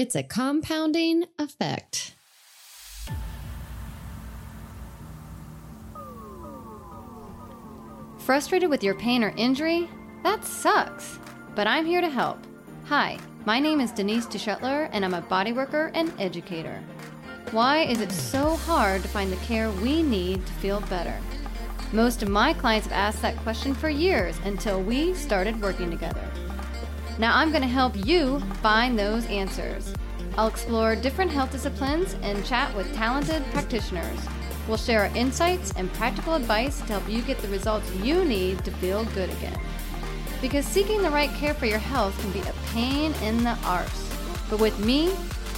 It's a compounding effect. Frustrated with your pain or injury? That sucks. But I'm here to help. Hi, my name is Denise DeShetler, and I'm a bodyworker and educator. Why is it so hard to find the care we need to feel better? Most of my clients have asked that question for years until we started working together. Now I'm going to help you find those answers. I'll explore different health disciplines and chat with talented practitioners. We'll share our insights and practical advice to help you get the results you need to feel good again. Because seeking the right care for your health can be a pain in the arse. But with me,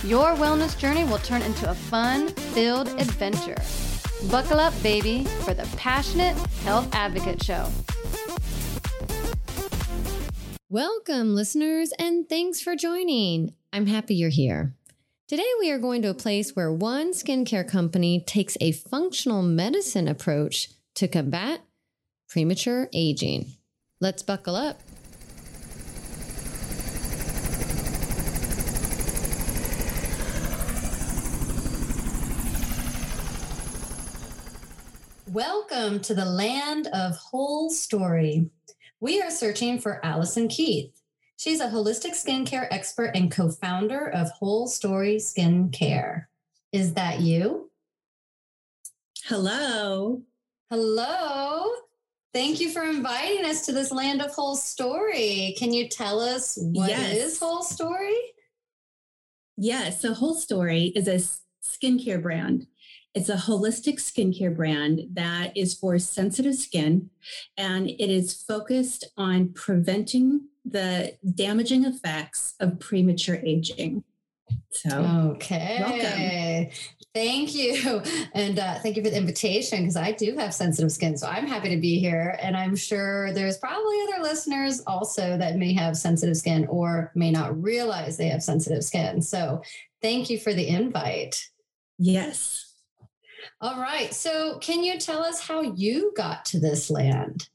your wellness journey will turn into a fun filled adventure. Buckle up, baby, for the Passionate Health Advocate Show. Welcome, listeners, and thanks for joining. I'm happy you're here. Today, we are going to a place where one skincare company takes a functional medicine approach to combat premature aging. Let's buckle up. Welcome to the land of whole story. We are searching for Alison Keith. She's a holistic skincare expert and co founder of Whole Story Skincare. Is that you? Hello. Hello. Thank you for inviting us to this land of whole story. Can you tell us what yes. is whole story? Yes. So, Whole Story is a skincare brand it's a holistic skincare brand that is for sensitive skin and it is focused on preventing the damaging effects of premature aging. So, okay. Welcome. Thank you. And uh, thank you for the invitation because I do have sensitive skin. So I'm happy to be here. And I'm sure there's probably other listeners also that may have sensitive skin or may not realize they have sensitive skin. So thank you for the invite. Yes. All right. So, can you tell us how you got to this land?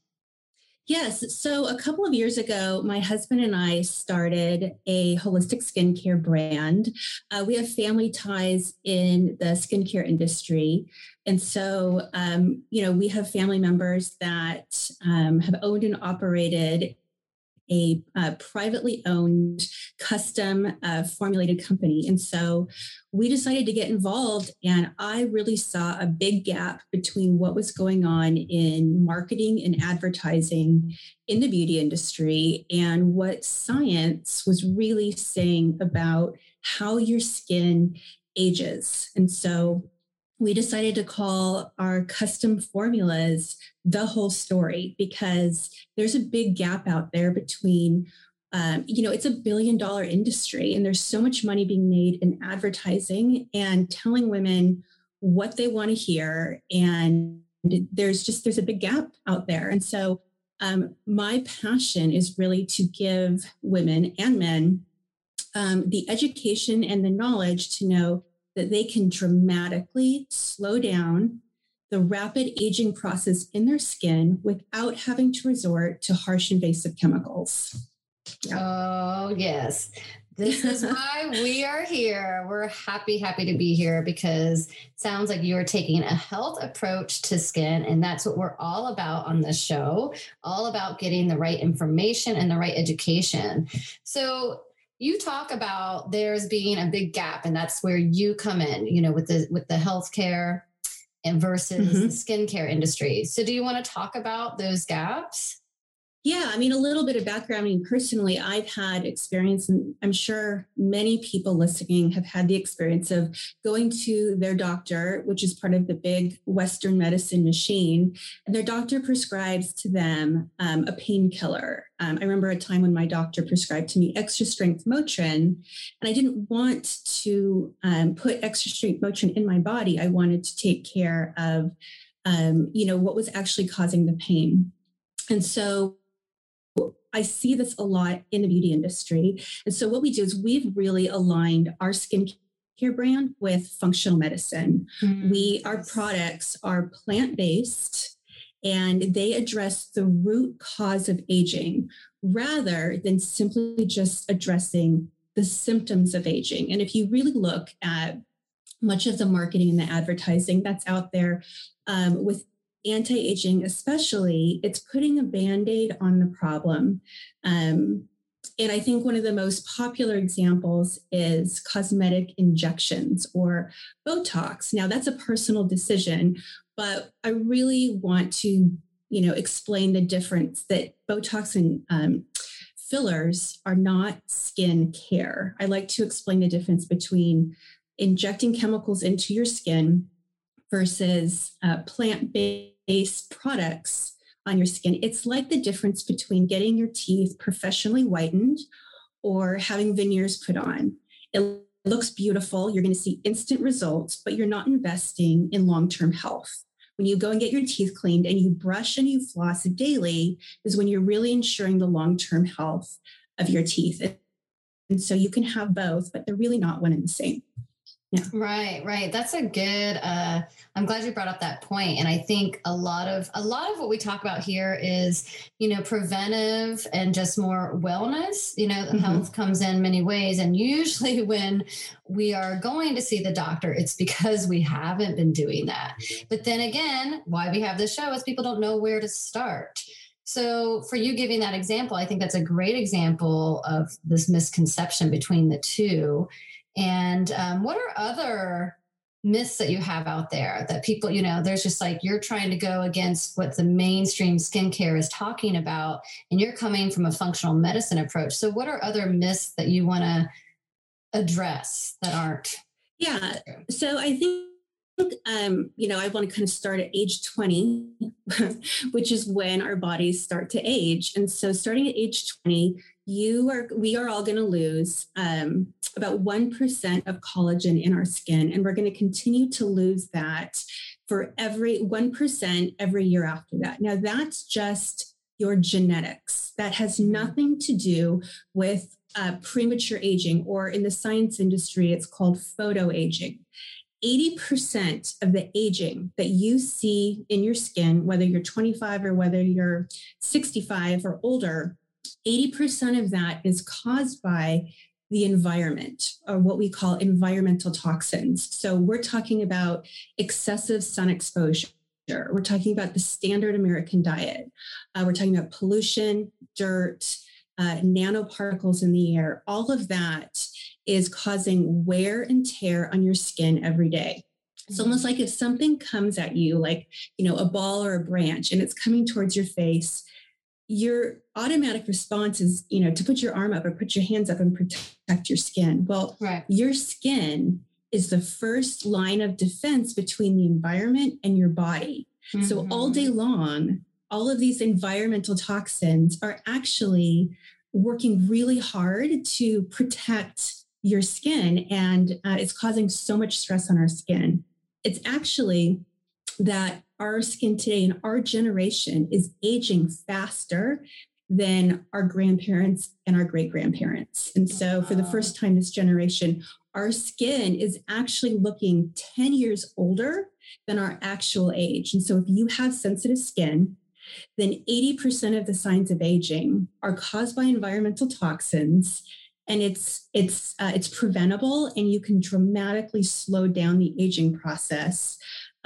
Yes. So, a couple of years ago, my husband and I started a holistic skincare brand. Uh, we have family ties in the skincare industry. And so, um, you know, we have family members that um, have owned and operated a uh, privately owned, custom uh, formulated company. And so we decided to get involved. And I really saw a big gap between what was going on in marketing and advertising in the beauty industry and what science was really saying about how your skin ages. And so we decided to call our custom formulas the whole story because there's a big gap out there between um, you know it's a billion dollar industry and there's so much money being made in advertising and telling women what they want to hear and there's just there's a big gap out there. And so um, my passion is really to give women and men um, the education and the knowledge to know that they can dramatically slow down the rapid aging process in their skin without having to resort to harsh invasive chemicals. Yeah. Oh, yes. This is why we are here. We're happy, happy to be here because sounds like you're taking a health approach to skin. And that's what we're all about on this show, all about getting the right information and the right education. So you talk about there's being a big gap and that's where you come in you know with the with the healthcare and versus mm-hmm. the skincare industry so do you want to talk about those gaps yeah, I mean, a little bit of background. I mean, personally, I've had experience, and I'm sure many people listening have had the experience of going to their doctor, which is part of the big Western medicine machine, and their doctor prescribes to them um, a painkiller. Um, I remember a time when my doctor prescribed to me extra strength Motrin, and I didn't want to um, put extra strength Motrin in my body. I wanted to take care of, um, you know, what was actually causing the pain. And so I see this a lot in the beauty industry. And so what we do is we've really aligned our skincare brand with functional medicine. Mm. We our products are plant-based and they address the root cause of aging rather than simply just addressing the symptoms of aging. And if you really look at much of the marketing and the advertising that's out there um, with anti-aging especially it's putting a band-aid on the problem. Um, and i think one of the most popular examples is cosmetic injections or botox. Now that's a personal decision but i really want to you know explain the difference that botox and um, fillers are not skin care. I like to explain the difference between injecting chemicals into your skin versus uh, plant based products on your skin. It's like the difference between getting your teeth professionally whitened or having veneers put on. It looks beautiful. You're going to see instant results, but you're not investing in long term health. When you go and get your teeth cleaned and you brush and you floss daily, is when you're really ensuring the long term health of your teeth. And so you can have both, but they're really not one and the same. Yeah. Right, right. That's a good uh I'm glad you brought up that point and I think a lot of a lot of what we talk about here is, you know, preventive and just more wellness, you know, mm-hmm. health comes in many ways and usually when we are going to see the doctor it's because we haven't been doing that. But then again, why we have this show is people don't know where to start. So, for you giving that example, I think that's a great example of this misconception between the two and um, what are other myths that you have out there that people, you know, there's just like you're trying to go against what the mainstream skincare is talking about, and you're coming from a functional medicine approach. So, what are other myths that you want to address that aren't? Yeah. So, I think um, you know, I want to kind of start at age 20, which is when our bodies start to age. And so starting at age 20, you are we are all going to lose um, about 1% of collagen in our skin and we're going to continue to lose that for every 1% every year after that. Now that's just your genetics. That has mm-hmm. nothing to do with uh, premature aging or in the science industry it's called photo aging. 80% of the aging that you see in your skin, whether you're 25 or whether you're 65 or older, 80% of that is caused by the environment or what we call environmental toxins. So we're talking about excessive sun exposure. We're talking about the standard American diet. Uh, we're talking about pollution, dirt, uh, nanoparticles in the air. All of that is causing wear and tear on your skin every day. It's almost like if something comes at you, like, you know, a ball or a branch, and it's coming towards your face, your automatic response is you know to put your arm up or put your hands up and protect your skin well right. your skin is the first line of defense between the environment and your body mm-hmm. so all day long all of these environmental toxins are actually working really hard to protect your skin and uh, it's causing so much stress on our skin it's actually that our skin today and our generation is aging faster than our grandparents and our great grandparents. And so, for the first time this generation, our skin is actually looking 10 years older than our actual age. And so, if you have sensitive skin, then 80% of the signs of aging are caused by environmental toxins and it's it's uh, it's preventable and you can dramatically slow down the aging process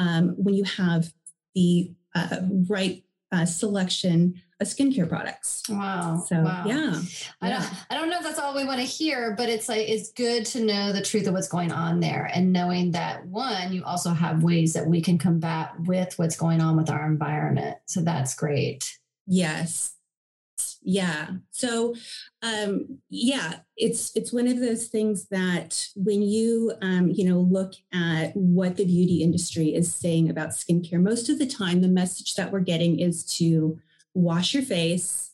um, when you have the uh, right uh, selection of skincare products. Wow. So wow. yeah. I don't I don't know if that's all we want to hear, but it's like it's good to know the truth of what's going on there and knowing that one, you also have ways that we can combat with what's going on with our environment. So that's great. Yes yeah so um yeah it's it's one of those things that when you um you know look at what the beauty industry is saying about skincare most of the time the message that we're getting is to wash your face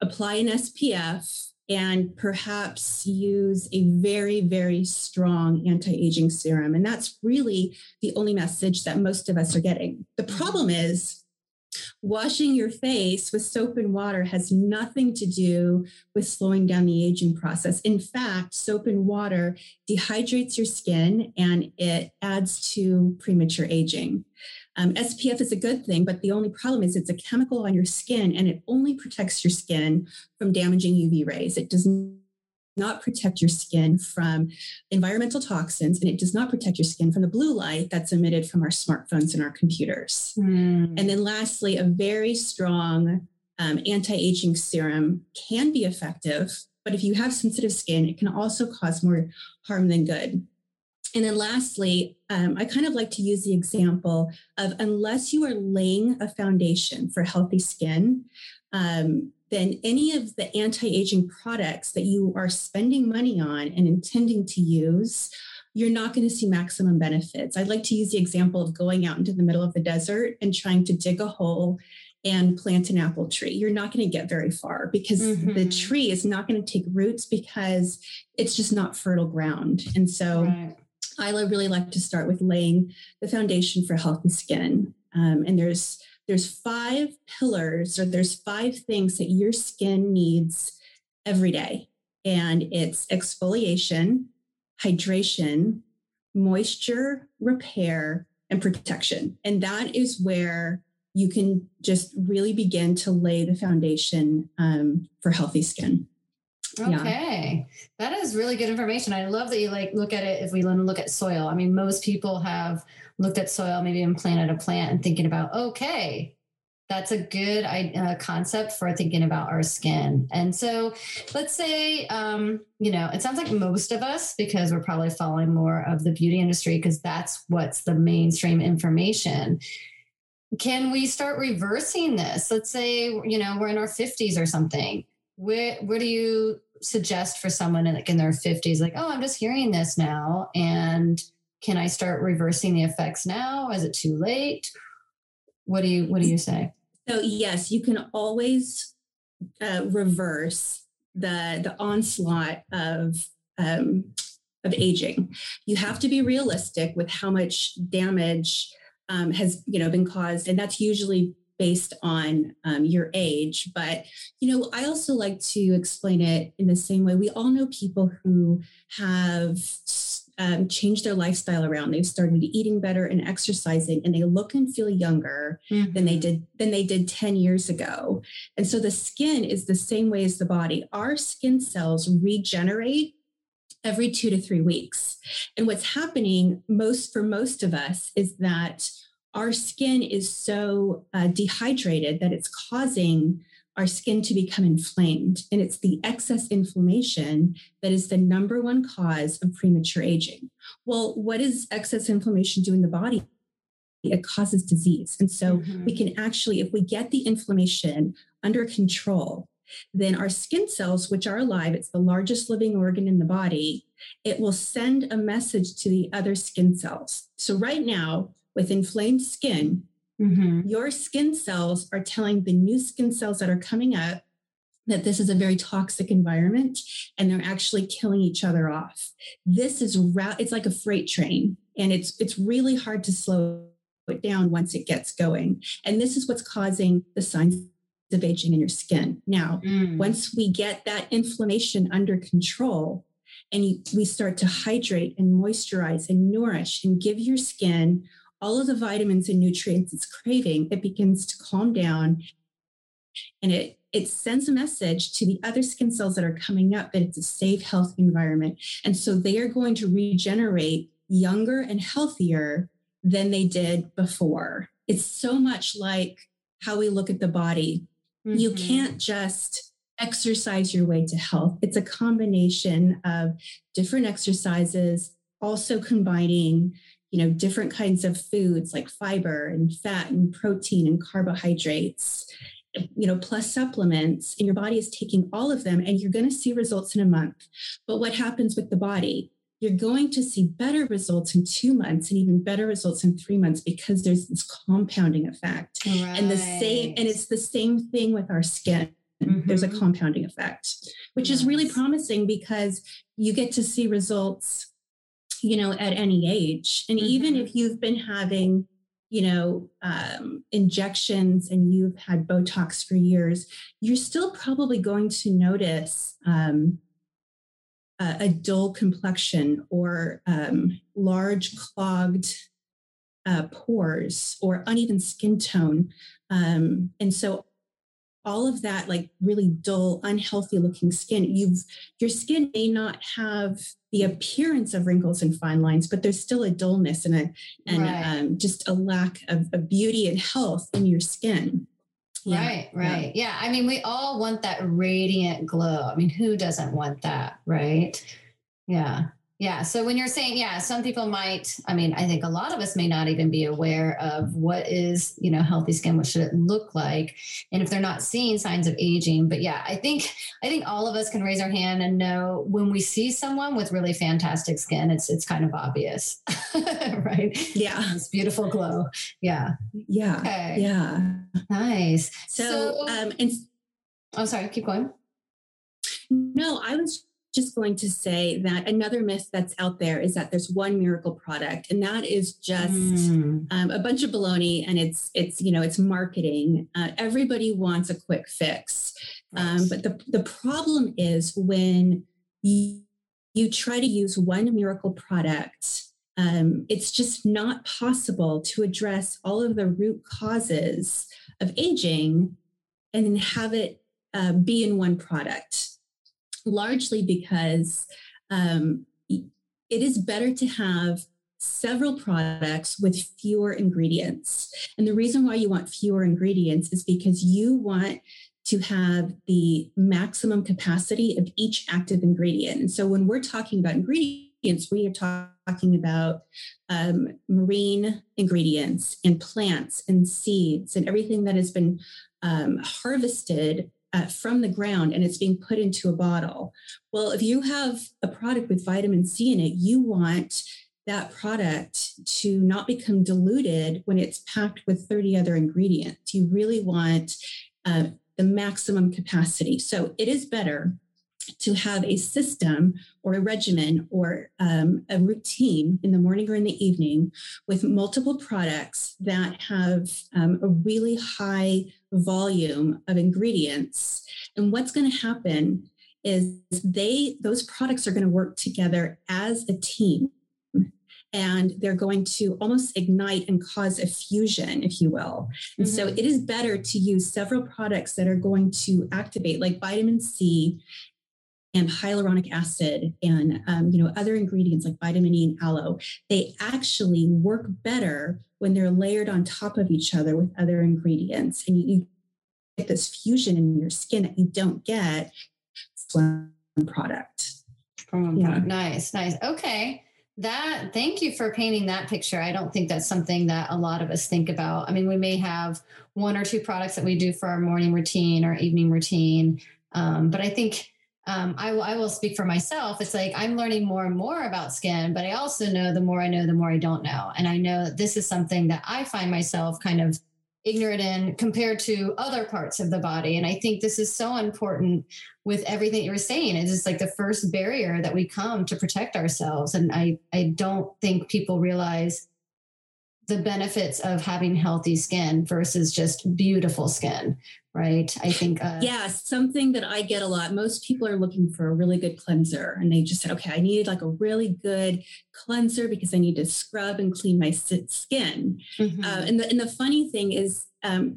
apply an spf and perhaps use a very, very strong anti aging serum. And that's really the only message that most of us are getting. The problem is, Washing your face with soap and water has nothing to do with slowing down the aging process. In fact, soap and water dehydrates your skin and it adds to premature aging. Um, SPF is a good thing, but the only problem is it's a chemical on your skin and it only protects your skin from damaging UV rays. It does not protect your skin from environmental toxins and it does not protect your skin from the blue light that's emitted from our smartphones and our computers. Mm. And then lastly, a very strong um, anti-aging serum can be effective, but if you have sensitive skin, it can also cause more harm than good. And then lastly, um, I kind of like to use the example of unless you are laying a foundation for healthy skin, um, then any of the anti-aging products that you are spending money on and intending to use you're not going to see maximum benefits. I'd like to use the example of going out into the middle of the desert and trying to dig a hole and plant an apple tree. You're not going to get very far because mm-hmm. the tree is not going to take roots because it's just not fertile ground. And so right. I really like to start with laying the foundation for healthy skin. Um, and there's there's five pillars or there's five things that your skin needs every day. And it's exfoliation, hydration, moisture, repair, and protection. And that is where you can just really begin to lay the foundation um, for healthy skin. Okay. Yeah. That is really good information. I love that you like look at it if we look at soil. I mean, most people have looked at soil, maybe and planted a plant and thinking about, okay, that's a good uh, concept for thinking about our skin. And so let's say, um, you know, it sounds like most of us, because we're probably following more of the beauty industry, because that's what's the mainstream information. Can we start reversing this? Let's say, you know, we're in our 50s or something. Where, where do you suggest for someone in, like in their 50s, like, oh, I'm just hearing this now. And can I start reversing the effects now? Is it too late? What do you what do you say? So yes, you can always uh, reverse the the onslaught of um, of aging. You have to be realistic with how much damage um, has you know been caused, and that's usually based on um, your age. But you know, I also like to explain it in the same way. We all know people who have um, changed their lifestyle around. They've started eating better and exercising, and they look and feel younger mm-hmm. than they did than they did 10 years ago. And so the skin is the same way as the body. Our skin cells regenerate every two to three weeks. And what's happening most for most of us is that our skin is so uh, dehydrated that it's causing our skin to become inflamed. And it's the excess inflammation that is the number one cause of premature aging. Well, what does excess inflammation do in the body? It causes disease. And so mm-hmm. we can actually, if we get the inflammation under control, then our skin cells, which are alive, it's the largest living organ in the body, it will send a message to the other skin cells. So, right now, with inflamed skin, Mm-hmm. Your skin cells are telling the new skin cells that are coming up that this is a very toxic environment and they're actually killing each other off. This is ra- it's like a freight train and it's it's really hard to slow it down once it gets going. And this is what's causing the signs of aging in your skin. Now, mm. once we get that inflammation under control and you, we start to hydrate and moisturize and nourish and give your skin all of the vitamins and nutrients it's craving, it begins to calm down and it it sends a message to the other skin cells that are coming up that it's a safe, healthy environment. And so they are going to regenerate younger and healthier than they did before. It's so much like how we look at the body. Mm-hmm. You can't just exercise your way to health. It's a combination of different exercises, also combining you know different kinds of foods like fiber and fat and protein and carbohydrates you know plus supplements and your body is taking all of them and you're going to see results in a month but what happens with the body you're going to see better results in two months and even better results in three months because there's this compounding effect right. and the same and it's the same thing with our skin mm-hmm. there's a compounding effect which yes. is really promising because you get to see results you know, at any age. And mm-hmm. even if you've been having, you know, um, injections and you've had Botox for years, you're still probably going to notice um, a, a, dull complexion or um, large clogged uh, pores or uneven skin tone. Um, and so all of that like really dull unhealthy looking skin you've your skin may not have the appearance of wrinkles and fine lines but there's still a dullness and a and right. um, just a lack of, of, beauty and health in your skin yeah. right right yeah. yeah i mean we all want that radiant glow i mean who doesn't want that right yeah yeah. So when you're saying, yeah, some people might, I mean, I think a lot of us may not even be aware of what is, you know, healthy skin, what should it look like? And if they're not seeing signs of aging. But yeah, I think, I think all of us can raise our hand and know when we see someone with really fantastic skin, it's, it's kind of obvious. right. Yeah. This beautiful glow. Yeah. Yeah. Okay. Yeah. Nice. So, so um, and I'm oh, sorry, keep going. No, I was just going to say that another myth that's out there is that there's one miracle product and that is just mm. um, a bunch of baloney and it's it's you know it's marketing. Uh, everybody wants a quick fix. Um, but the, the problem is when you, you try to use one miracle product um, it's just not possible to address all of the root causes of aging and then have it uh, be in one product largely because um, it is better to have several products with fewer ingredients. And the reason why you want fewer ingredients is because you want to have the maximum capacity of each active ingredient. And so when we're talking about ingredients, we are talking about um, marine ingredients and plants and seeds and everything that has been um, harvested uh, from the ground and it's being put into a bottle. Well, if you have a product with vitamin C in it, you want that product to not become diluted when it's packed with 30 other ingredients. You really want uh, the maximum capacity. So it is better to have a system or a regimen or um, a routine in the morning or in the evening with multiple products that have um, a really high volume of ingredients. And what's going to happen is they those products are going to work together as a team and they're going to almost ignite and cause a fusion, if you will. And mm-hmm. so it is better to use several products that are going to activate, like vitamin C and hyaluronic acid and um, you know other ingredients like vitamin E and aloe, they actually work better when they're layered on top of each other with other ingredients, and you, you get this fusion in your skin that you don't get from product. From yeah. product. Nice, nice. Okay. That thank you for painting that picture. I don't think that's something that a lot of us think about. I mean, we may have one or two products that we do for our morning routine or evening routine, um, but I think um, I, will, I will speak for myself. It's like I'm learning more and more about skin, but I also know the more I know, the more I don't know. And I know that this is something that I find myself kind of ignorant in compared to other parts of the body. And I think this is so important with everything you were saying. It is like the first barrier that we come to protect ourselves. And I, I don't think people realize the benefits of having healthy skin versus just beautiful skin right i think uh, yeah something that i get a lot most people are looking for a really good cleanser and they just said okay i need like a really good cleanser because i need to scrub and clean my skin mm-hmm. uh, and, the, and the funny thing is um,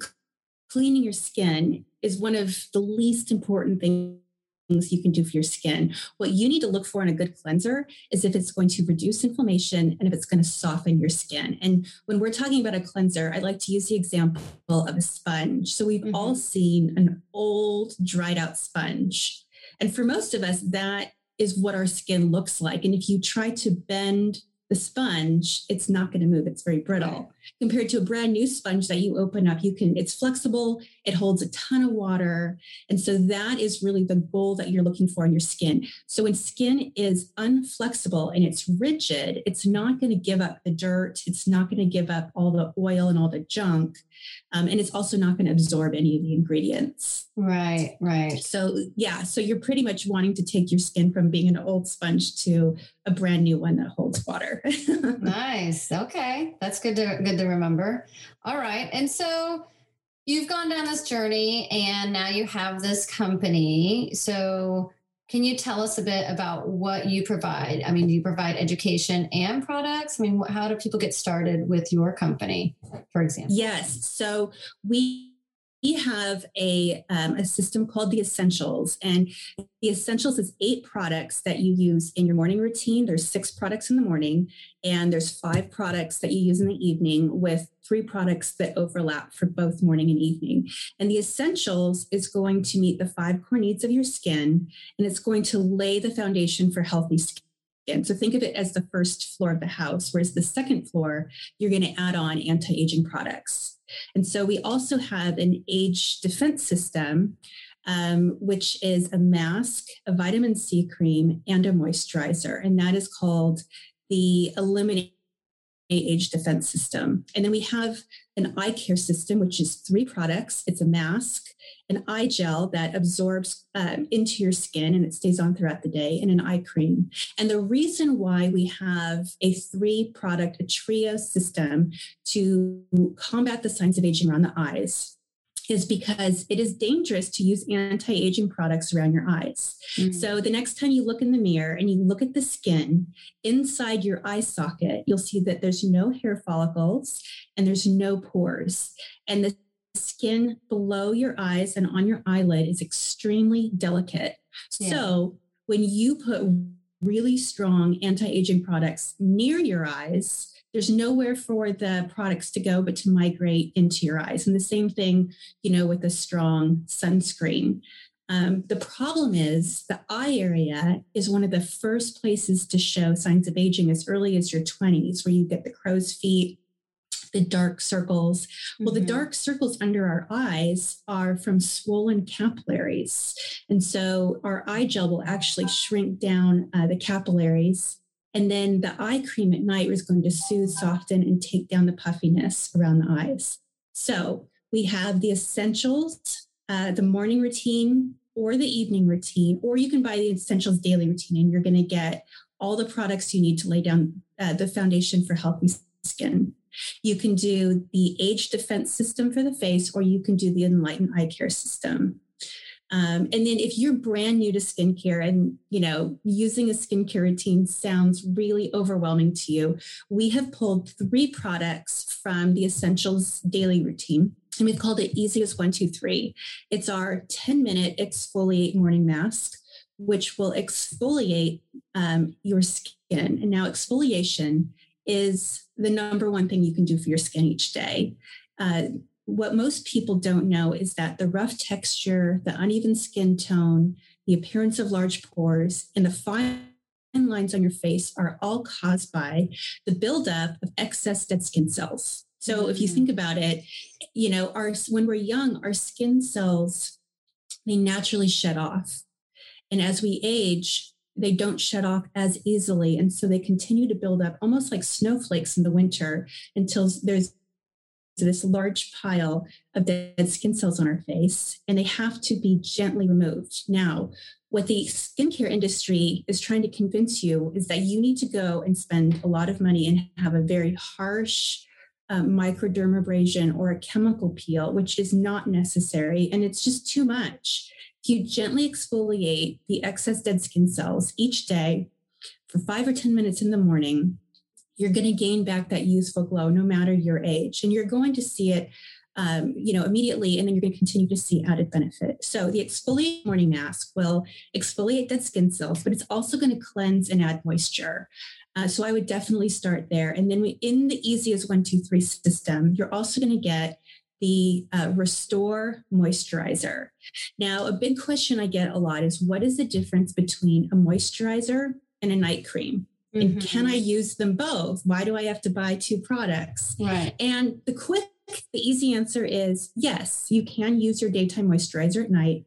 cleaning your skin is one of the least important things things you can do for your skin. What you need to look for in a good cleanser is if it's going to reduce inflammation and if it's going to soften your skin. And when we're talking about a cleanser, I like to use the example of a sponge. So we've mm-hmm. all seen an old, dried out sponge. And for most of us, that is what our skin looks like. And if you try to bend the sponge, it's not going to move. It's very brittle. Compared to a brand new sponge that you open up, you can, it's flexible, it holds a ton of water. And so that is really the goal that you're looking for in your skin. So when skin is unflexible and it's rigid, it's not going to give up the dirt, it's not going to give up all the oil and all the junk. Um, and it's also not going to absorb any of the ingredients. Right, right. So, yeah, so you're pretty much wanting to take your skin from being an old sponge to a brand new one that holds water. nice. Okay. That's good to good to remember. All right. And so you've gone down this journey and now you have this company. So can you tell us a bit about what you provide? I mean, do you provide education and products? I mean, how do people get started with your company, for example? Yes. So we we have a, um, a system called the Essentials. And the Essentials is eight products that you use in your morning routine. There's six products in the morning, and there's five products that you use in the evening, with three products that overlap for both morning and evening. And the Essentials is going to meet the five core needs of your skin, and it's going to lay the foundation for healthy skin. So think of it as the first floor of the house, whereas the second floor, you're going to add on anti aging products. And so we also have an age defense system, um, which is a mask, a vitamin C cream, and a moisturizer. And that is called the Eliminate age defense system. And then we have an eye care system, which is three products it's a mask, an eye gel that absorbs um, into your skin and it stays on throughout the day, and an eye cream. And the reason why we have a three product, a trio system to combat the signs of aging around the eyes is because it is dangerous to use anti aging products around your eyes. Mm. So, the next time you look in the mirror and you look at the skin inside your eye socket, you'll see that there's no hair follicles and there's no pores. And the skin below your eyes and on your eyelid is extremely delicate. Yeah. So, when you put really strong anti aging products near your eyes, there's nowhere for the products to go but to migrate into your eyes. And the same thing, you know, with a strong sunscreen. Um, the problem is the eye area is one of the first places to show signs of aging as early as your 20s, where you get the crow's feet, the dark circles. Mm-hmm. Well, the mm-hmm. dark circles under our eyes are from swollen capillaries. And so our eye gel will actually shrink down uh, the capillaries and then the eye cream at night is going to soothe, soften, and take down the puffiness around the eyes. So we have the essentials, uh, the morning routine or the evening routine, or you can buy the essentials daily routine and you're going to get all the products you need to lay down uh, the foundation for healthy skin. You can do the age defense system for the face, or you can do the enlightened eye care system. Um, and then if you're brand new to skincare and you know using a skincare routine sounds really overwhelming to you, we have pulled three products from the Essentials Daily Routine. And we've called it Easiest One, Two, Three. It's our 10 minute exfoliate morning mask, which will exfoliate um, your skin. And now, exfoliation is the number one thing you can do for your skin each day. Uh, what most people don't know is that the rough texture, the uneven skin tone, the appearance of large pores, and the fine lines on your face are all caused by the buildup of excess dead skin cells. So if you mm. think about it, you know, our when we're young, our skin cells they naturally shed off. And as we age, they don't shut off as easily. And so they continue to build up almost like snowflakes in the winter until there's this large pile of dead skin cells on our face, and they have to be gently removed. Now, what the skincare industry is trying to convince you is that you need to go and spend a lot of money and have a very harsh um, microdermabrasion or a chemical peel, which is not necessary, and it's just too much. You gently exfoliate the excess dead skin cells each day for five or 10 minutes in the morning, you're going to gain back that youthful glow no matter your age. And you're going to see it, um, you know, immediately, and then you're going to continue to see added benefit. So the exfoliate morning mask will exfoliate dead skin cells, but it's also going to cleanse and add moisture. Uh, so I would definitely start there. And then we, in the easiest one, two, three system, you're also going to get the uh, Restore Moisturizer. Now, a big question I get a lot is what is the difference between a moisturizer and a night cream? Mm-hmm. And can I use them both? Why do I have to buy two products? Right. And the quick, the easy answer is yes, you can use your daytime moisturizer at night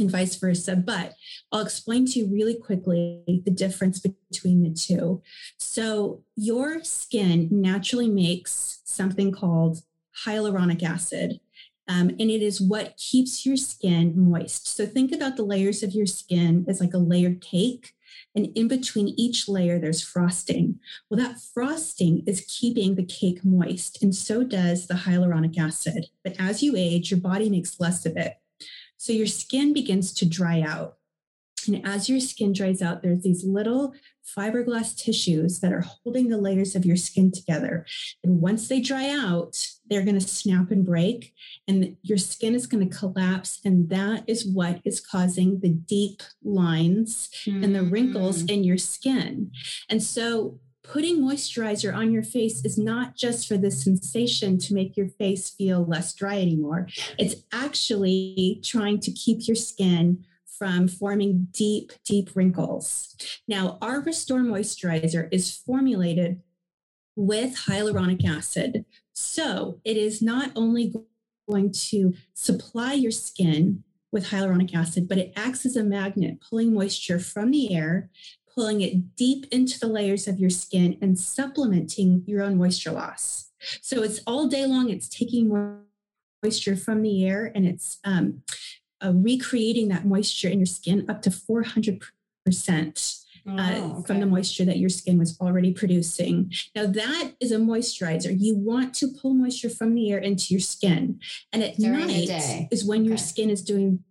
and vice versa. But I'll explain to you really quickly the difference between the two. So, your skin naturally makes something called hyaluronic acid. Um, and it is what keeps your skin moist. So think about the layers of your skin as like a layered cake. And in between each layer, there's frosting. Well, that frosting is keeping the cake moist, and so does the hyaluronic acid. But as you age, your body makes less of it. So your skin begins to dry out. And as your skin dries out, there's these little fiberglass tissues that are holding the layers of your skin together. And once they dry out, they're going to snap and break, and your skin is going to collapse. And that is what is causing the deep lines mm-hmm. and the wrinkles mm. in your skin. And so, putting moisturizer on your face is not just for the sensation to make your face feel less dry anymore. It's actually trying to keep your skin from forming deep, deep wrinkles. Now, our Restore Moisturizer is formulated with hyaluronic acid. So it is not only going to supply your skin with hyaluronic acid, but it acts as a magnet, pulling moisture from the air, pulling it deep into the layers of your skin and supplementing your own moisture loss. So it's all day long, it's taking moisture from the air and it's um, uh, recreating that moisture in your skin up to 400%. Uh, oh, okay. from the moisture that your skin was already producing. Now, that is a moisturizer. You want to pull moisture from the air into your skin. And at during night is when okay. your skin is doing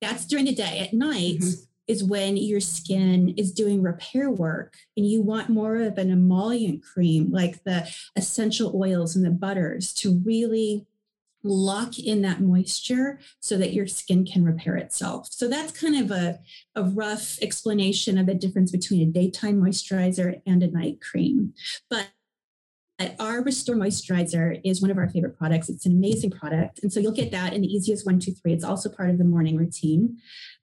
that's during the day. At night mm-hmm. is when your skin is doing repair work and you want more of an emollient cream like the essential oils and the butters to really lock in that moisture so that your skin can repair itself. So that's kind of a, a rough explanation of the difference between a daytime moisturizer and a night cream. But our Restore Moisturizer is one of our favorite products. It's an amazing product. And so you'll get that in the easiest one, two, three. It's also part of the morning routine.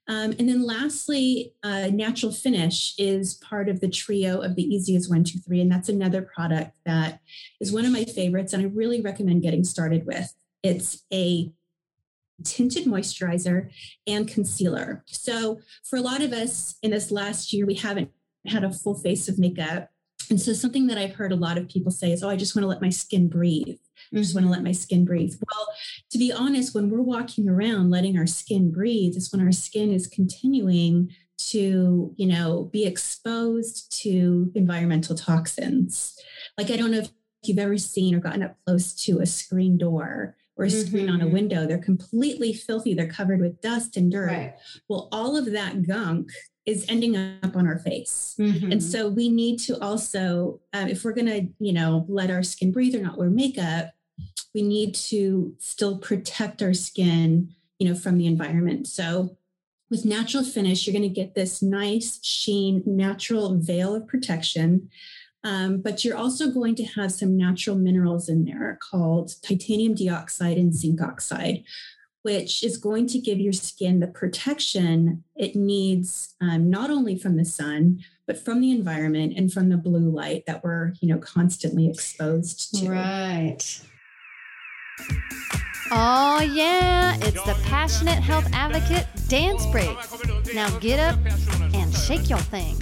Um, and then lastly, uh, Natural Finish is part of the trio of the easiest one, two, three. And that's another product that is one of my favorites. And I really recommend getting started with. It's a tinted moisturizer and concealer. So for a lot of us in this last year, we haven't had a full face of makeup. And so something that I've heard a lot of people say is, oh, I just want to let my skin breathe. I just want to mm-hmm. let my skin breathe. Well, to be honest, when we're walking around letting our skin breathe, is when our skin is continuing to, you know, be exposed to environmental toxins. Like I don't know if you've ever seen or gotten up close to a screen door or a mm-hmm. screen on a mm-hmm. window. They're completely filthy. They're covered with dust and dirt. Right. Well, all of that gunk is ending up on our face. Mm-hmm. And so we need to also, um, if we're going to, you know, let our skin breathe or not wear makeup, we need to still protect our skin, you know, from the environment. So with natural finish, you're going to get this nice sheen, natural veil of protection. Um, but you're also going to have some natural minerals in there called titanium dioxide and zinc oxide, which is going to give your skin the protection it needs, um, not only from the sun, but from the environment and from the blue light that we're, you know, constantly exposed to. Right. Oh, yeah, it's the Passionate Health Advocate Dance Break. Now get up and shake your thing.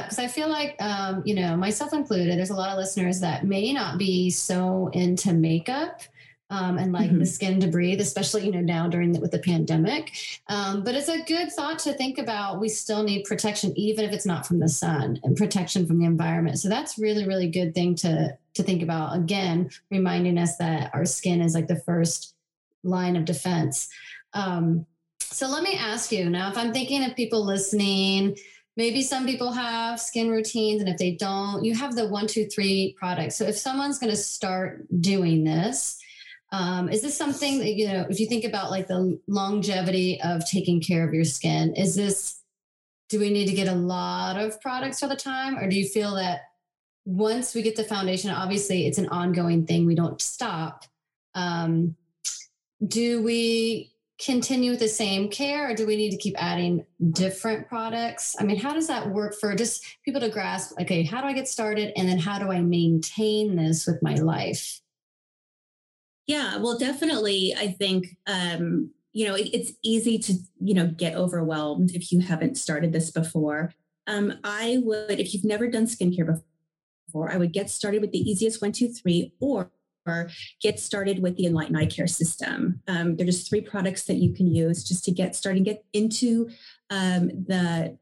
Up because I feel like, um, you know, myself included, there's a lot of listeners that may not be so into makeup. Um, and like mm-hmm. the skin to breathe, especially you know now during the, with the pandemic. Um, but it's a good thought to think about. We still need protection, even if it's not from the sun, and protection from the environment. So that's really really good thing to to think about. Again, reminding us that our skin is like the first line of defense. Um, so let me ask you now, if I'm thinking of people listening maybe some people have skin routines and if they don't you have the one two three products. So if someone's going to start doing this um, is this something that you know if you think about like the longevity of taking care of your skin is this do we need to get a lot of products all the time or do you feel that once we get the foundation obviously it's an ongoing thing we don't stop um, do we continue with the same care or do we need to keep adding different products? I mean, how does that work for just people to grasp, okay, how do I get started? And then how do I maintain this with my life? Yeah, well, definitely. I think, um, you know, it, it's easy to, you know, get overwhelmed if you haven't started this before. Um, I would, if you've never done skincare before, I would get started with the easiest one, two, three, or get started with the Enlighten Eye Care system. Um, there are just three products that you can use just to get started, get into um, the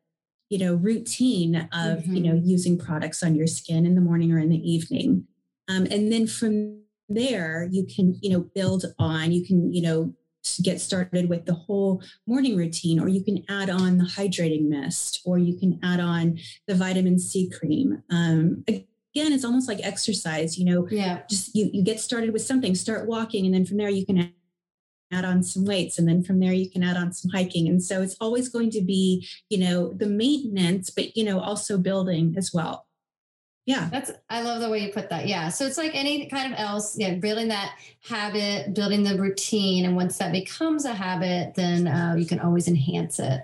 you know routine of mm-hmm. you know mm-hmm. using products on your skin in the morning or in the evening, um, and then from there you can you know build on. You can you know get started with the whole morning routine, or you can add on the hydrating mist, or you can add on the vitamin C cream. Um, again, it's almost like exercise, you know, yeah. just you, you get started with something, start walking, and then from there you can add on some weights and then from there you can add on some hiking. And so it's always going to be you know the maintenance but you know also building as well. Yeah. That's i love the way you put that. Yeah. So it's like any kind of else yeah building that habit building the routine and once that becomes a habit then uh, you can always enhance it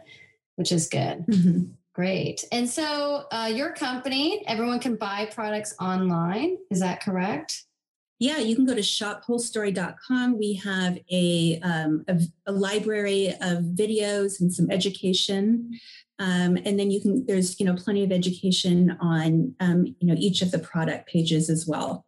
which is good. Mm-hmm. Great. And so uh, your company, everyone can buy products online. Is that correct? Yeah, you can go to shopwholestory.com. We have a, um, a, a, library of videos and some education. Um, and then you can, there's, you know, plenty of education on, um, you know, each of the product pages as well.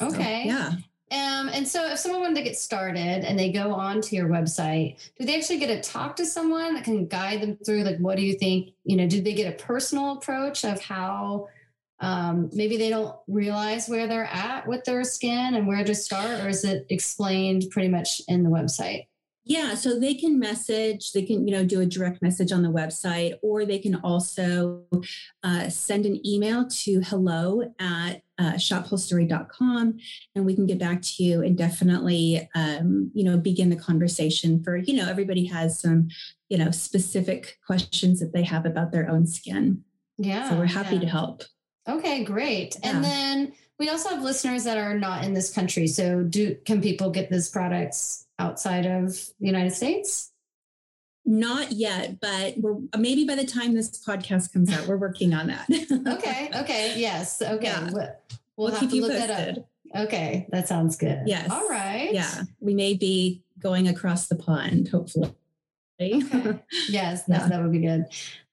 Okay. So, yeah. Um, and so if someone wanted to get started and they go on to your website, do they actually get to talk to someone that can guide them through like what do you think, you know, did they get a personal approach of how um, maybe they don't realize where they're at with their skin and where to start, or is it explained pretty much in the website? Yeah, so they can message, they can, you know, do a direct message on the website, or they can also uh, send an email to hello at uh, shopwholestory.com and we can get back to you and definitely, um, you know, begin the conversation for, you know, everybody has some, you know, specific questions that they have about their own skin. Yeah. So we're happy yeah. to help. Okay, great. Yeah. And then we also have listeners that are not in this country. So do can people get these products outside of the United States? Not yet, but we're maybe by the time this podcast comes out, we're working on that. okay. Okay. Yes. Okay. Yeah. We'll, we'll, we'll keep you posted. Okay. That sounds good. Yes. All right. Yeah. We may be going across the pond, hopefully. Okay. yes. That, that would be good.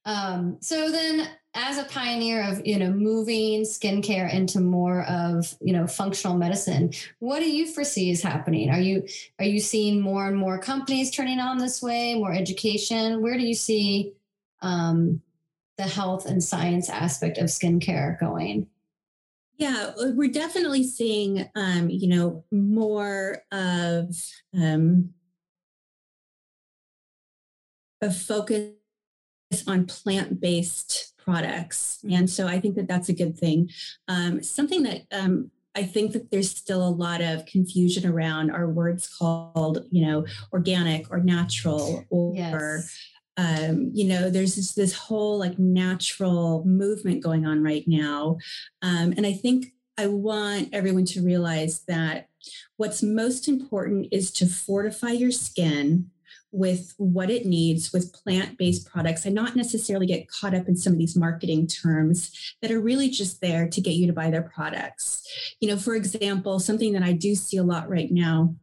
Um, so then as a pioneer of you know moving skincare into more of you know functional medicine what do you foresee is happening? Are you are you seeing more and more companies turning on this way more education? Where do you see um, the health and science aspect of skincare going? Yeah we're definitely seeing um, you know more of um, a focus on plant-based products. And so I think that that's a good thing. Um, something that um, I think that there's still a lot of confusion around are words called, you know, organic or natural or, yes. um, you know, there's this, this whole like natural movement going on right now. Um, and I think I want everyone to realize that what's most important is to fortify your skin with what it needs with plant based products and not necessarily get caught up in some of these marketing terms that are really just there to get you to buy their products. You know, for example, something that I do see a lot right now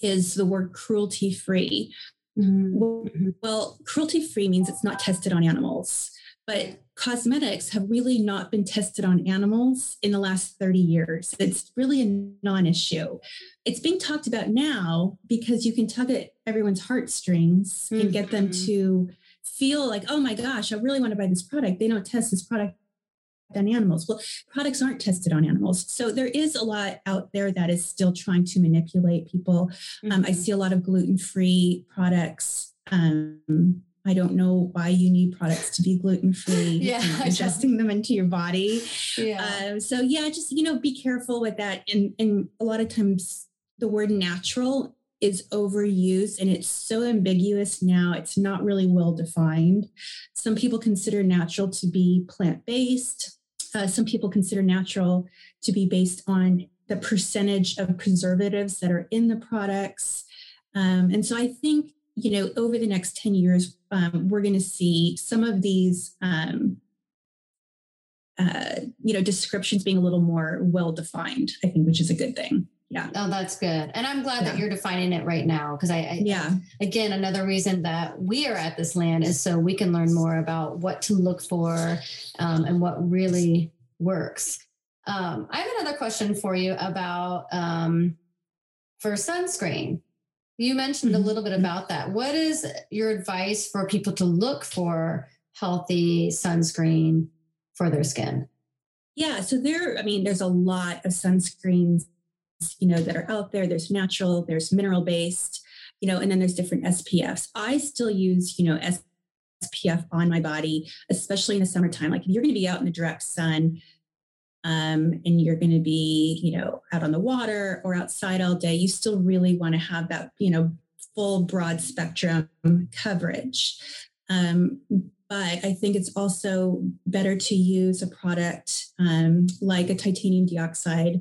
is the word cruelty free. Mm-hmm. Well, cruelty free means it's not tested on animals. But cosmetics have really not been tested on animals in the last 30 years. It's really a non issue. It's being talked about now because you can tug at everyone's heartstrings mm-hmm. and get them mm-hmm. to feel like, oh my gosh, I really want to buy this product. They don't test this product on animals. Well, products aren't tested on animals. So there is a lot out there that is still trying to manipulate people. Mm-hmm. Um, I mm-hmm. see a lot of gluten free products. Um, I don't know why you need products to be gluten free. yeah, adjusting them into your body. Yeah. Uh, so yeah, just you know, be careful with that. And and a lot of times the word natural is overused and it's so ambiguous now. It's not really well defined. Some people consider natural to be plant based. Uh, some people consider natural to be based on the percentage of preservatives that are in the products. Um, and so I think you know, over the next 10 years, um, we're going to see some of these, um, uh, you know, descriptions being a little more well defined, I think, which is a good thing. Yeah. Oh, that's good. And I'm glad yeah. that you're defining it right now because I, I, yeah, again, another reason that we are at this land is so we can learn more about what to look for um, and what really works. Um, I have another question for you about um, for sunscreen. You mentioned mm-hmm. a little bit about that. What is your advice for people to look for healthy sunscreen for their skin? Yeah, so there, I mean, there's a lot of sunscreens, you know, that are out there. There's natural, there's mineral based, you know, and then there's different SPFs. I still use, you know, SPF on my body, especially in the summertime. Like if you're going to be out in the direct sun, um, and you're going to be, you know, out on the water or outside all day, you still really want to have that, you know, full broad spectrum coverage. Um, but I think it's also better to use a product um, like a titanium dioxide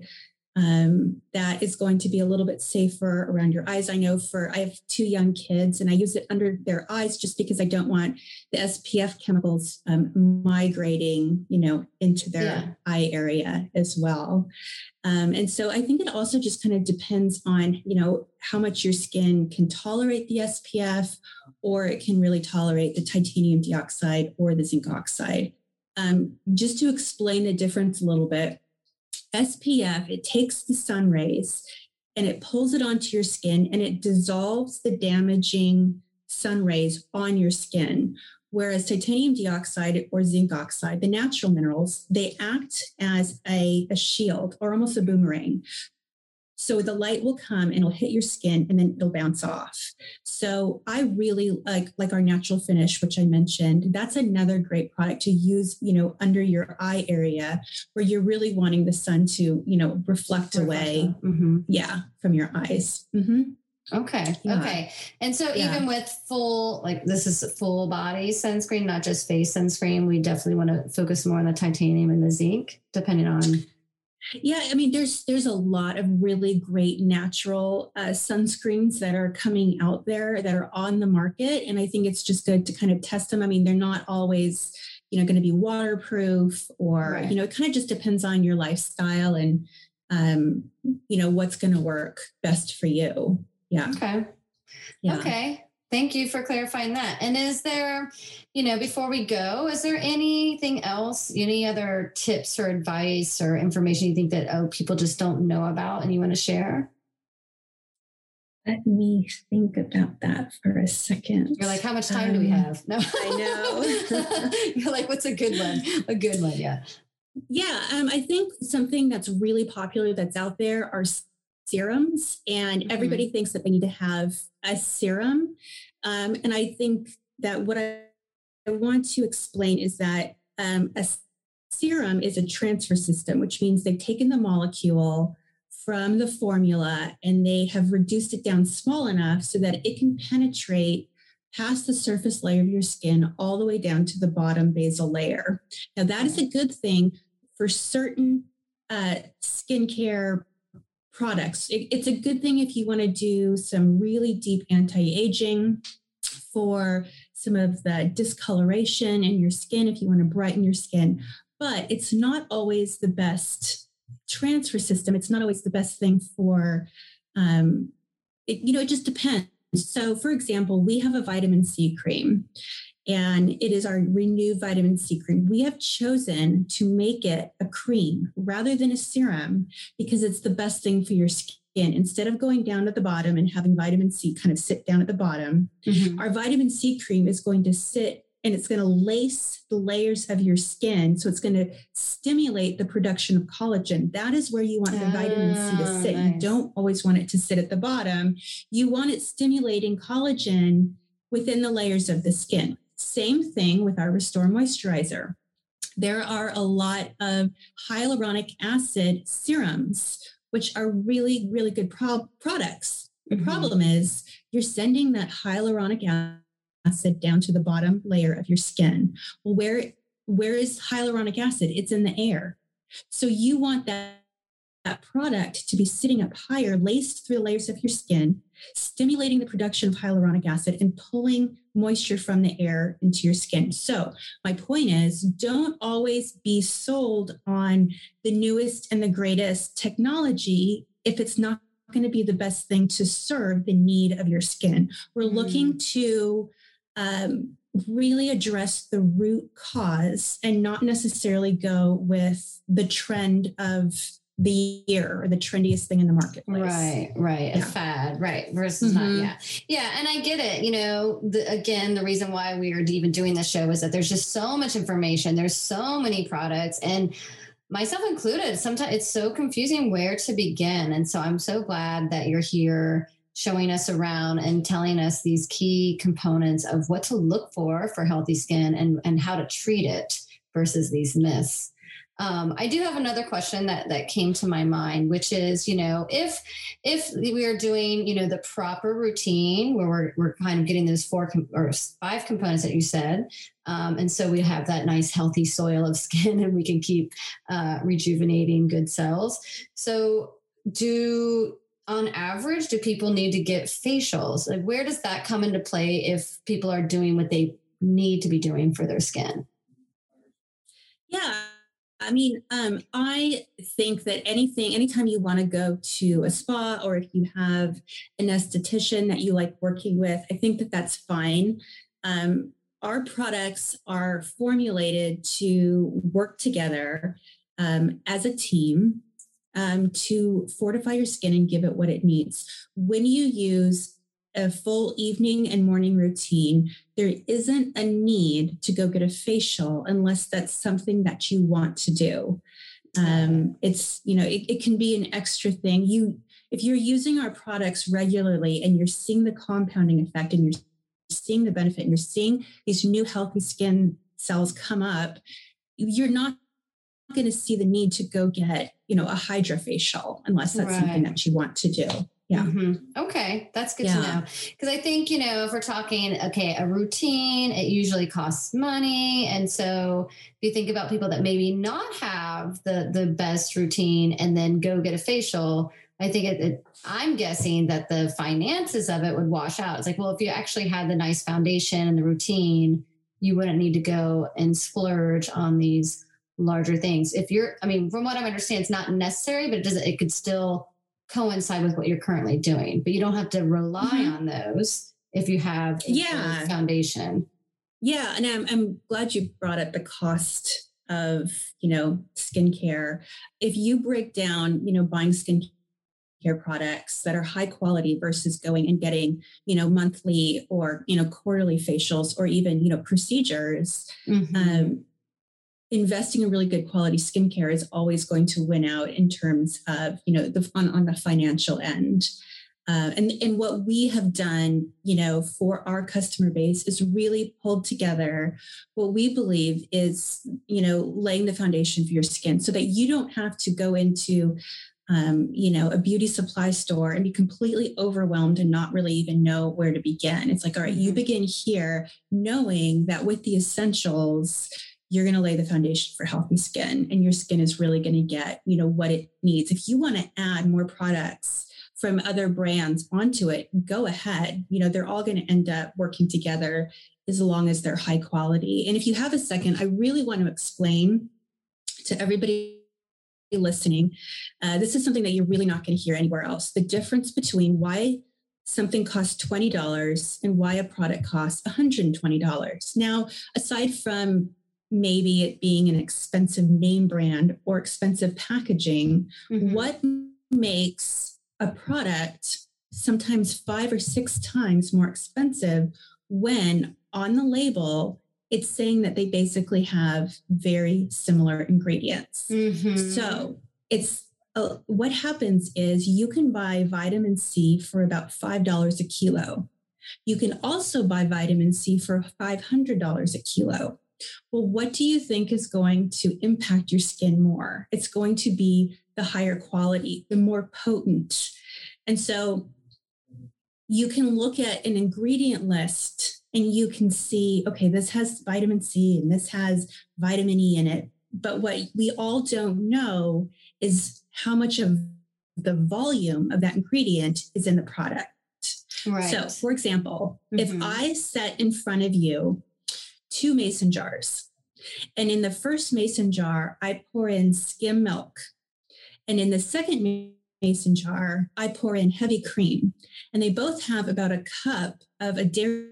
um, that is going to be a little bit safer around your eyes. I know for I have two young kids and I use it under their eyes just because I don't want the SPF chemicals um, migrating, you know, into their yeah. eye area as well. Um, and so I think it also just kind of depends on, you know, how much your skin can tolerate the SPF, or it can really tolerate the titanium dioxide or the zinc oxide. Um, just to explain the difference a little bit, SPF, it takes the sun rays and it pulls it onto your skin and it dissolves the damaging sun rays on your skin. Whereas titanium dioxide or zinc oxide, the natural minerals, they act as a, a shield or almost a boomerang. So the light will come and it'll hit your skin and then it'll bounce off. So I really like like our natural finish, which I mentioned. That's another great product to use, you know, under your eye area where you're really wanting the sun to, you know, reflect, away. Mm-hmm. Yeah, from your eyes. Mm-hmm. Okay. Yeah. Okay. And so yeah. even with full, like this is full body sunscreen, not just face sunscreen, we definitely want to focus more on the titanium and the zinc, depending on yeah, I mean, there's there's a lot of really great natural uh, sunscreens that are coming out there that are on the market, and I think it's just good to kind of test them. I mean, they're not always, you know, going to be waterproof, or right. you know, it kind of just depends on your lifestyle and, um, you know, what's going to work best for you. Yeah. Okay. Yeah. Okay. Thank you for clarifying that. And is there, you know, before we go, is there anything else, any other tips or advice or information you think that oh people just don't know about and you want to share? Let me think about that for a second. You're like, how much time um, do we um, have? No, I know. You're like, what's a good one? A good one, yeah. Yeah, um, I think something that's really popular that's out there are serums, and mm-hmm. everybody thinks that they need to have a serum. Um, and I think that what I, I, want to explain is that um, a serum is a transfer system, which means they've taken the molecule from the formula and they have reduced it down small enough so that it can penetrate past the surface layer of your skin all the way down to the bottom basal layer. Now, that is a good thing for certain uh, skincare products. It, it's a good thing if you want to do some really deep anti aging for some of the discoloration in your skin, if you want to brighten your skin. But it's not always the best transfer system. It's not always the best thing for, um, it, you know, it just depends. So, for example, we have a vitamin C cream and it is our renewed vitamin C cream. We have chosen to make it a cream rather than a serum because it's the best thing for your skin. Instead of going down at the bottom and having vitamin C kind of sit down at the bottom, mm-hmm. our vitamin C cream is going to sit and it's going to lace the layers of your skin. So it's going to stimulate the production of collagen. That is where you want the vitamin C to sit. Nice. You don't always want it to sit at the bottom. You want it stimulating collagen within the layers of the skin. Same thing with our Restore Moisturizer. There are a lot of hyaluronic acid serums, which are really, really good pro- products. The mm-hmm. problem is you're sending that hyaluronic acid down to the bottom layer of your skin. Well, where, where is hyaluronic acid? It's in the air. So you want that that product to be sitting up higher, laced through the layers of your skin, stimulating the production of hyaluronic acid and pulling moisture from the air into your skin. So, my point is don't always be sold on the newest and the greatest technology if it's not going to be the best thing to serve the need of your skin. We're mm. looking to um, really address the root cause and not necessarily go with the trend of the year or the trendiest thing in the marketplace. Right, right. Yeah. A fad, right. Versus mm-hmm. not, yeah. Yeah. And I get it. You know, the, again, the reason why we are even doing this show is that there's just so much information, there's so many products, and myself included, sometimes it's so confusing where to begin. And so I'm so glad that you're here showing us around and telling us these key components of what to look for for healthy skin and, and how to treat it versus these myths. Um, I do have another question that that came to my mind, which is, you know, if if we are doing, you know, the proper routine where we're we're kind of getting those four com- or five components that you said, um, and so we have that nice healthy soil of skin, and we can keep uh, rejuvenating good cells. So, do on average do people need to get facials? Like, where does that come into play if people are doing what they need to be doing for their skin? Yeah, I mean, um, I think that anything, anytime you want to go to a spa or if you have an esthetician that you like working with, I think that that's fine. Um, our products are formulated to work together um, as a team um, to fortify your skin and give it what it needs. When you use a full evening and morning routine, there isn't a need to go get a facial unless that's something that you want to do. Um, it's, you know, it, it can be an extra thing. You, if you're using our products regularly and you're seeing the compounding effect and you're seeing the benefit and you're seeing these new healthy skin cells come up, you're not going to see the need to go get, you know, a hydrofacial unless that's right. something that you want to do. Yeah. Mm-hmm. Okay. That's good yeah. to know. Because I think, you know, if we're talking, okay, a routine, it usually costs money. And so if you think about people that maybe not have the, the best routine and then go get a facial, I think it, it, I'm guessing that the finances of it would wash out. It's like, well, if you actually had the nice foundation and the routine, you wouldn't need to go and splurge on these larger things. If you're, I mean, from what I understand, it's not necessary, but it doesn't, it could still coincide with what you're currently doing, but you don't have to rely mm-hmm. on those if you have yeah foundation. Yeah, and I'm I'm glad you brought up the cost of you know skincare. If you break down you know buying skincare products that are high quality versus going and getting you know monthly or you know quarterly facials or even you know procedures mm-hmm. um, investing in really good quality skincare is always going to win out in terms of you know the on, on the financial end uh, and and what we have done you know for our customer base is really pulled together what we believe is you know laying the foundation for your skin so that you don't have to go into um, you know a beauty supply store and be completely overwhelmed and not really even know where to begin it's like all right you mm-hmm. begin here knowing that with the essentials you're going to lay the foundation for healthy skin and your skin is really going to get you know what it needs. If you want to add more products from other brands onto it go ahead. You know they're all going to end up working together as long as they're high quality. And if you have a second i really want to explain to everybody listening uh, this is something that you're really not going to hear anywhere else. The difference between why something costs $20 and why a product costs $120 now aside from maybe it being an expensive name brand or expensive packaging, mm-hmm. what makes a product sometimes five or six times more expensive when on the label it's saying that they basically have very similar ingredients. Mm-hmm. So it's uh, what happens is you can buy vitamin C for about $5 a kilo. You can also buy vitamin C for $500 a kilo. Well, what do you think is going to impact your skin more? It's going to be the higher quality, the more potent. And so you can look at an ingredient list and you can see, okay, this has vitamin C and this has vitamin E in it. But what we all don't know is how much of the volume of that ingredient is in the product. Right. So, for example, mm-hmm. if I set in front of you two mason jars. And in the first mason jar, I pour in skim milk. And in the second mason jar, I pour in heavy cream. And they both have about a cup of a dairy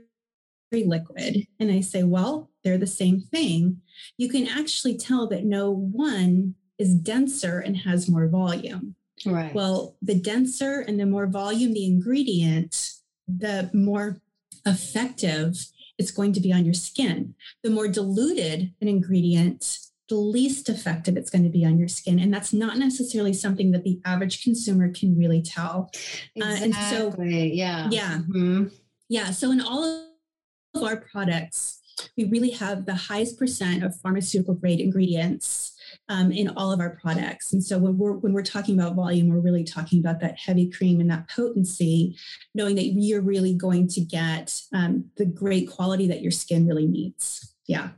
liquid. And I say, well, they're the same thing. You can actually tell that no one is denser and has more volume. Right. Well, the denser and the more volume the ingredient, the more effective it's going to be on your skin. The more diluted an ingredient, the least effective it's going to be on your skin. And that's not necessarily something that the average consumer can really tell. Exactly. Uh, and so, yeah. Yeah. Mm-hmm. Yeah. So, in all of our products, we really have the highest percent of pharmaceutical grade ingredients um, in all of our products. And so when we're when we're talking about volume, we're really talking about that heavy cream and that potency, knowing that you're really going to get um, the great quality that your skin really needs. Yeah.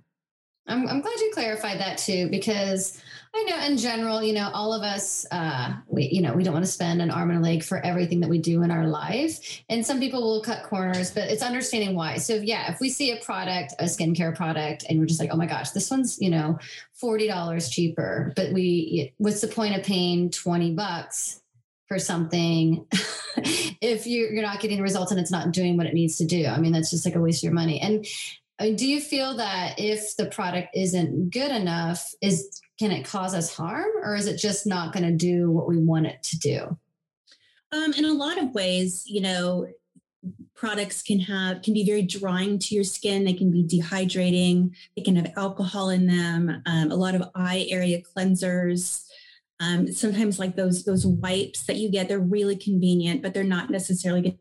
I'm, I'm glad you clarified that too, because I know in general, you know, all of us, uh, we, you know, we don't want to spend an arm and a leg for everything that we do in our life. And some people will cut corners, but it's understanding why. So yeah, if we see a product, a skincare product, and we're just like, oh my gosh, this one's, you know, $40 cheaper, but we, what's the point of paying 20 bucks for something if you're, you're not getting results and it's not doing what it needs to do? I mean, that's just like a waste of your money. And do you feel that if the product isn't good enough, is can it cause us harm, or is it just not going to do what we want it to do? Um, in a lot of ways, you know, products can have can be very drying to your skin. They can be dehydrating. They can have alcohol in them. Um, a lot of eye area cleansers. Um, sometimes like those those wipes that you get, they're really convenient, but they're not necessarily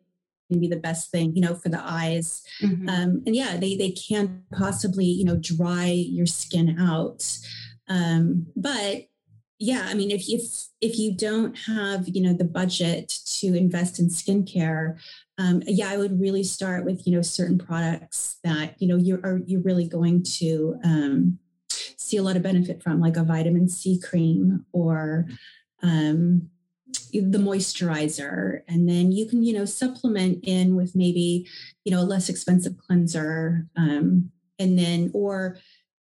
be the best thing, you know, for the eyes. Mm-hmm. Um, and yeah, they they can possibly, you know, dry your skin out. Um, but yeah, I mean, if if if you don't have, you know, the budget to invest in skincare, um, yeah, I would really start with, you know, certain products that you know you are you're really going to um, see a lot of benefit from, like a vitamin C cream or um, the moisturizer and then you can you know supplement in with maybe you know a less expensive cleanser um, and then or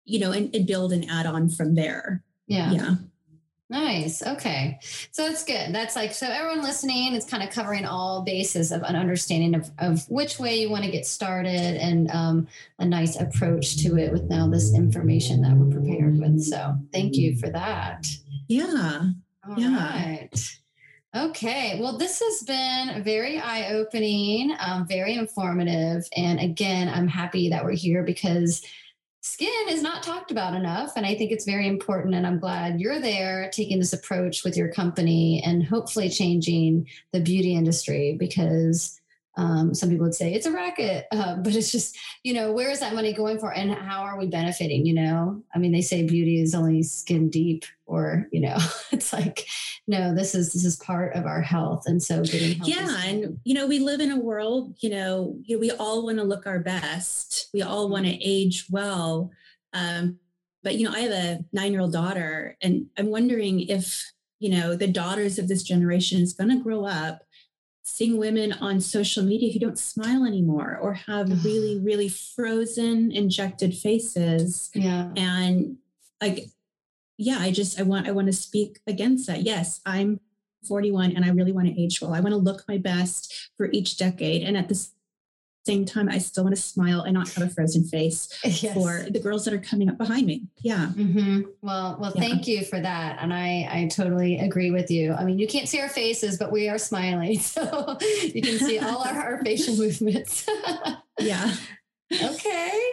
you know and, and build an add-on from there yeah yeah Nice. Okay. So that's good. That's like, so everyone listening is kind of covering all bases of an understanding of, of which way you want to get started and um, a nice approach to it with now this information that we're prepared with. So thank you for that. Yeah. All yeah. Right. Okay, well, this has been very eye opening, um, very informative. And again, I'm happy that we're here because skin is not talked about enough. And I think it's very important. And I'm glad you're there taking this approach with your company and hopefully changing the beauty industry because um, some people would say it's a racket, uh, but it's just, you know, where is that money going for and how are we benefiting? You know, I mean, they say beauty is only skin deep, or, you know, it's like, no, this is, this is part of our health. And so getting Yeah. And, you know, we live in a world, you know, we all want to look our best. We all want to age well. Um, but, you know, I have a nine year old daughter and I'm wondering if, you know, the daughters of this generation is going to grow up seeing women on social media who don't smile anymore or have really really frozen injected faces. Yeah. And like yeah i just i want i want to speak against that. Yes i'm 41 and i really want to age well. I want to look my best for each decade. And at the same time, I still want to smile and not have a frozen face yes. for the girls that are coming up behind me. Yeah. Mm-hmm. Well, well, yeah. thank you for that. And I, I totally agree with you. I mean, you can't see our faces, but we are smiling. So you can see all our, our facial movements. yeah. Okay.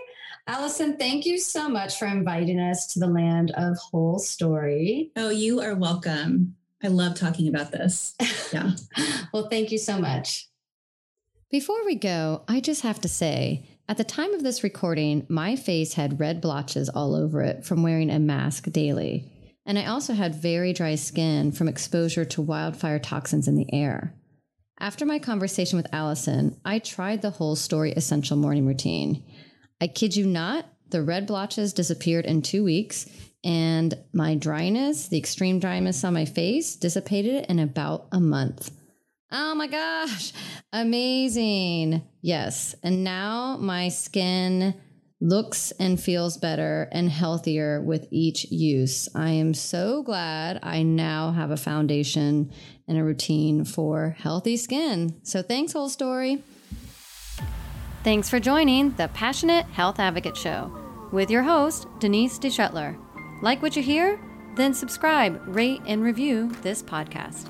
Alison, thank you so much for inviting us to the land of whole story. Oh, you are welcome. I love talking about this. Yeah. well, thank you so much. Before we go, I just have to say, at the time of this recording, my face had red blotches all over it from wearing a mask daily. And I also had very dry skin from exposure to wildfire toxins in the air. After my conversation with Alison, I tried the whole story essential morning routine. I kid you not, the red blotches disappeared in two weeks, and my dryness, the extreme dryness on my face, dissipated in about a month. Oh my gosh, amazing. Yes. And now my skin looks and feels better and healthier with each use. I am so glad I now have a foundation and a routine for healthy skin. So thanks, whole story. Thanks for joining the Passionate Health Advocate Show with your host, Denise DeShetler. Like what you hear? Then subscribe, rate, and review this podcast.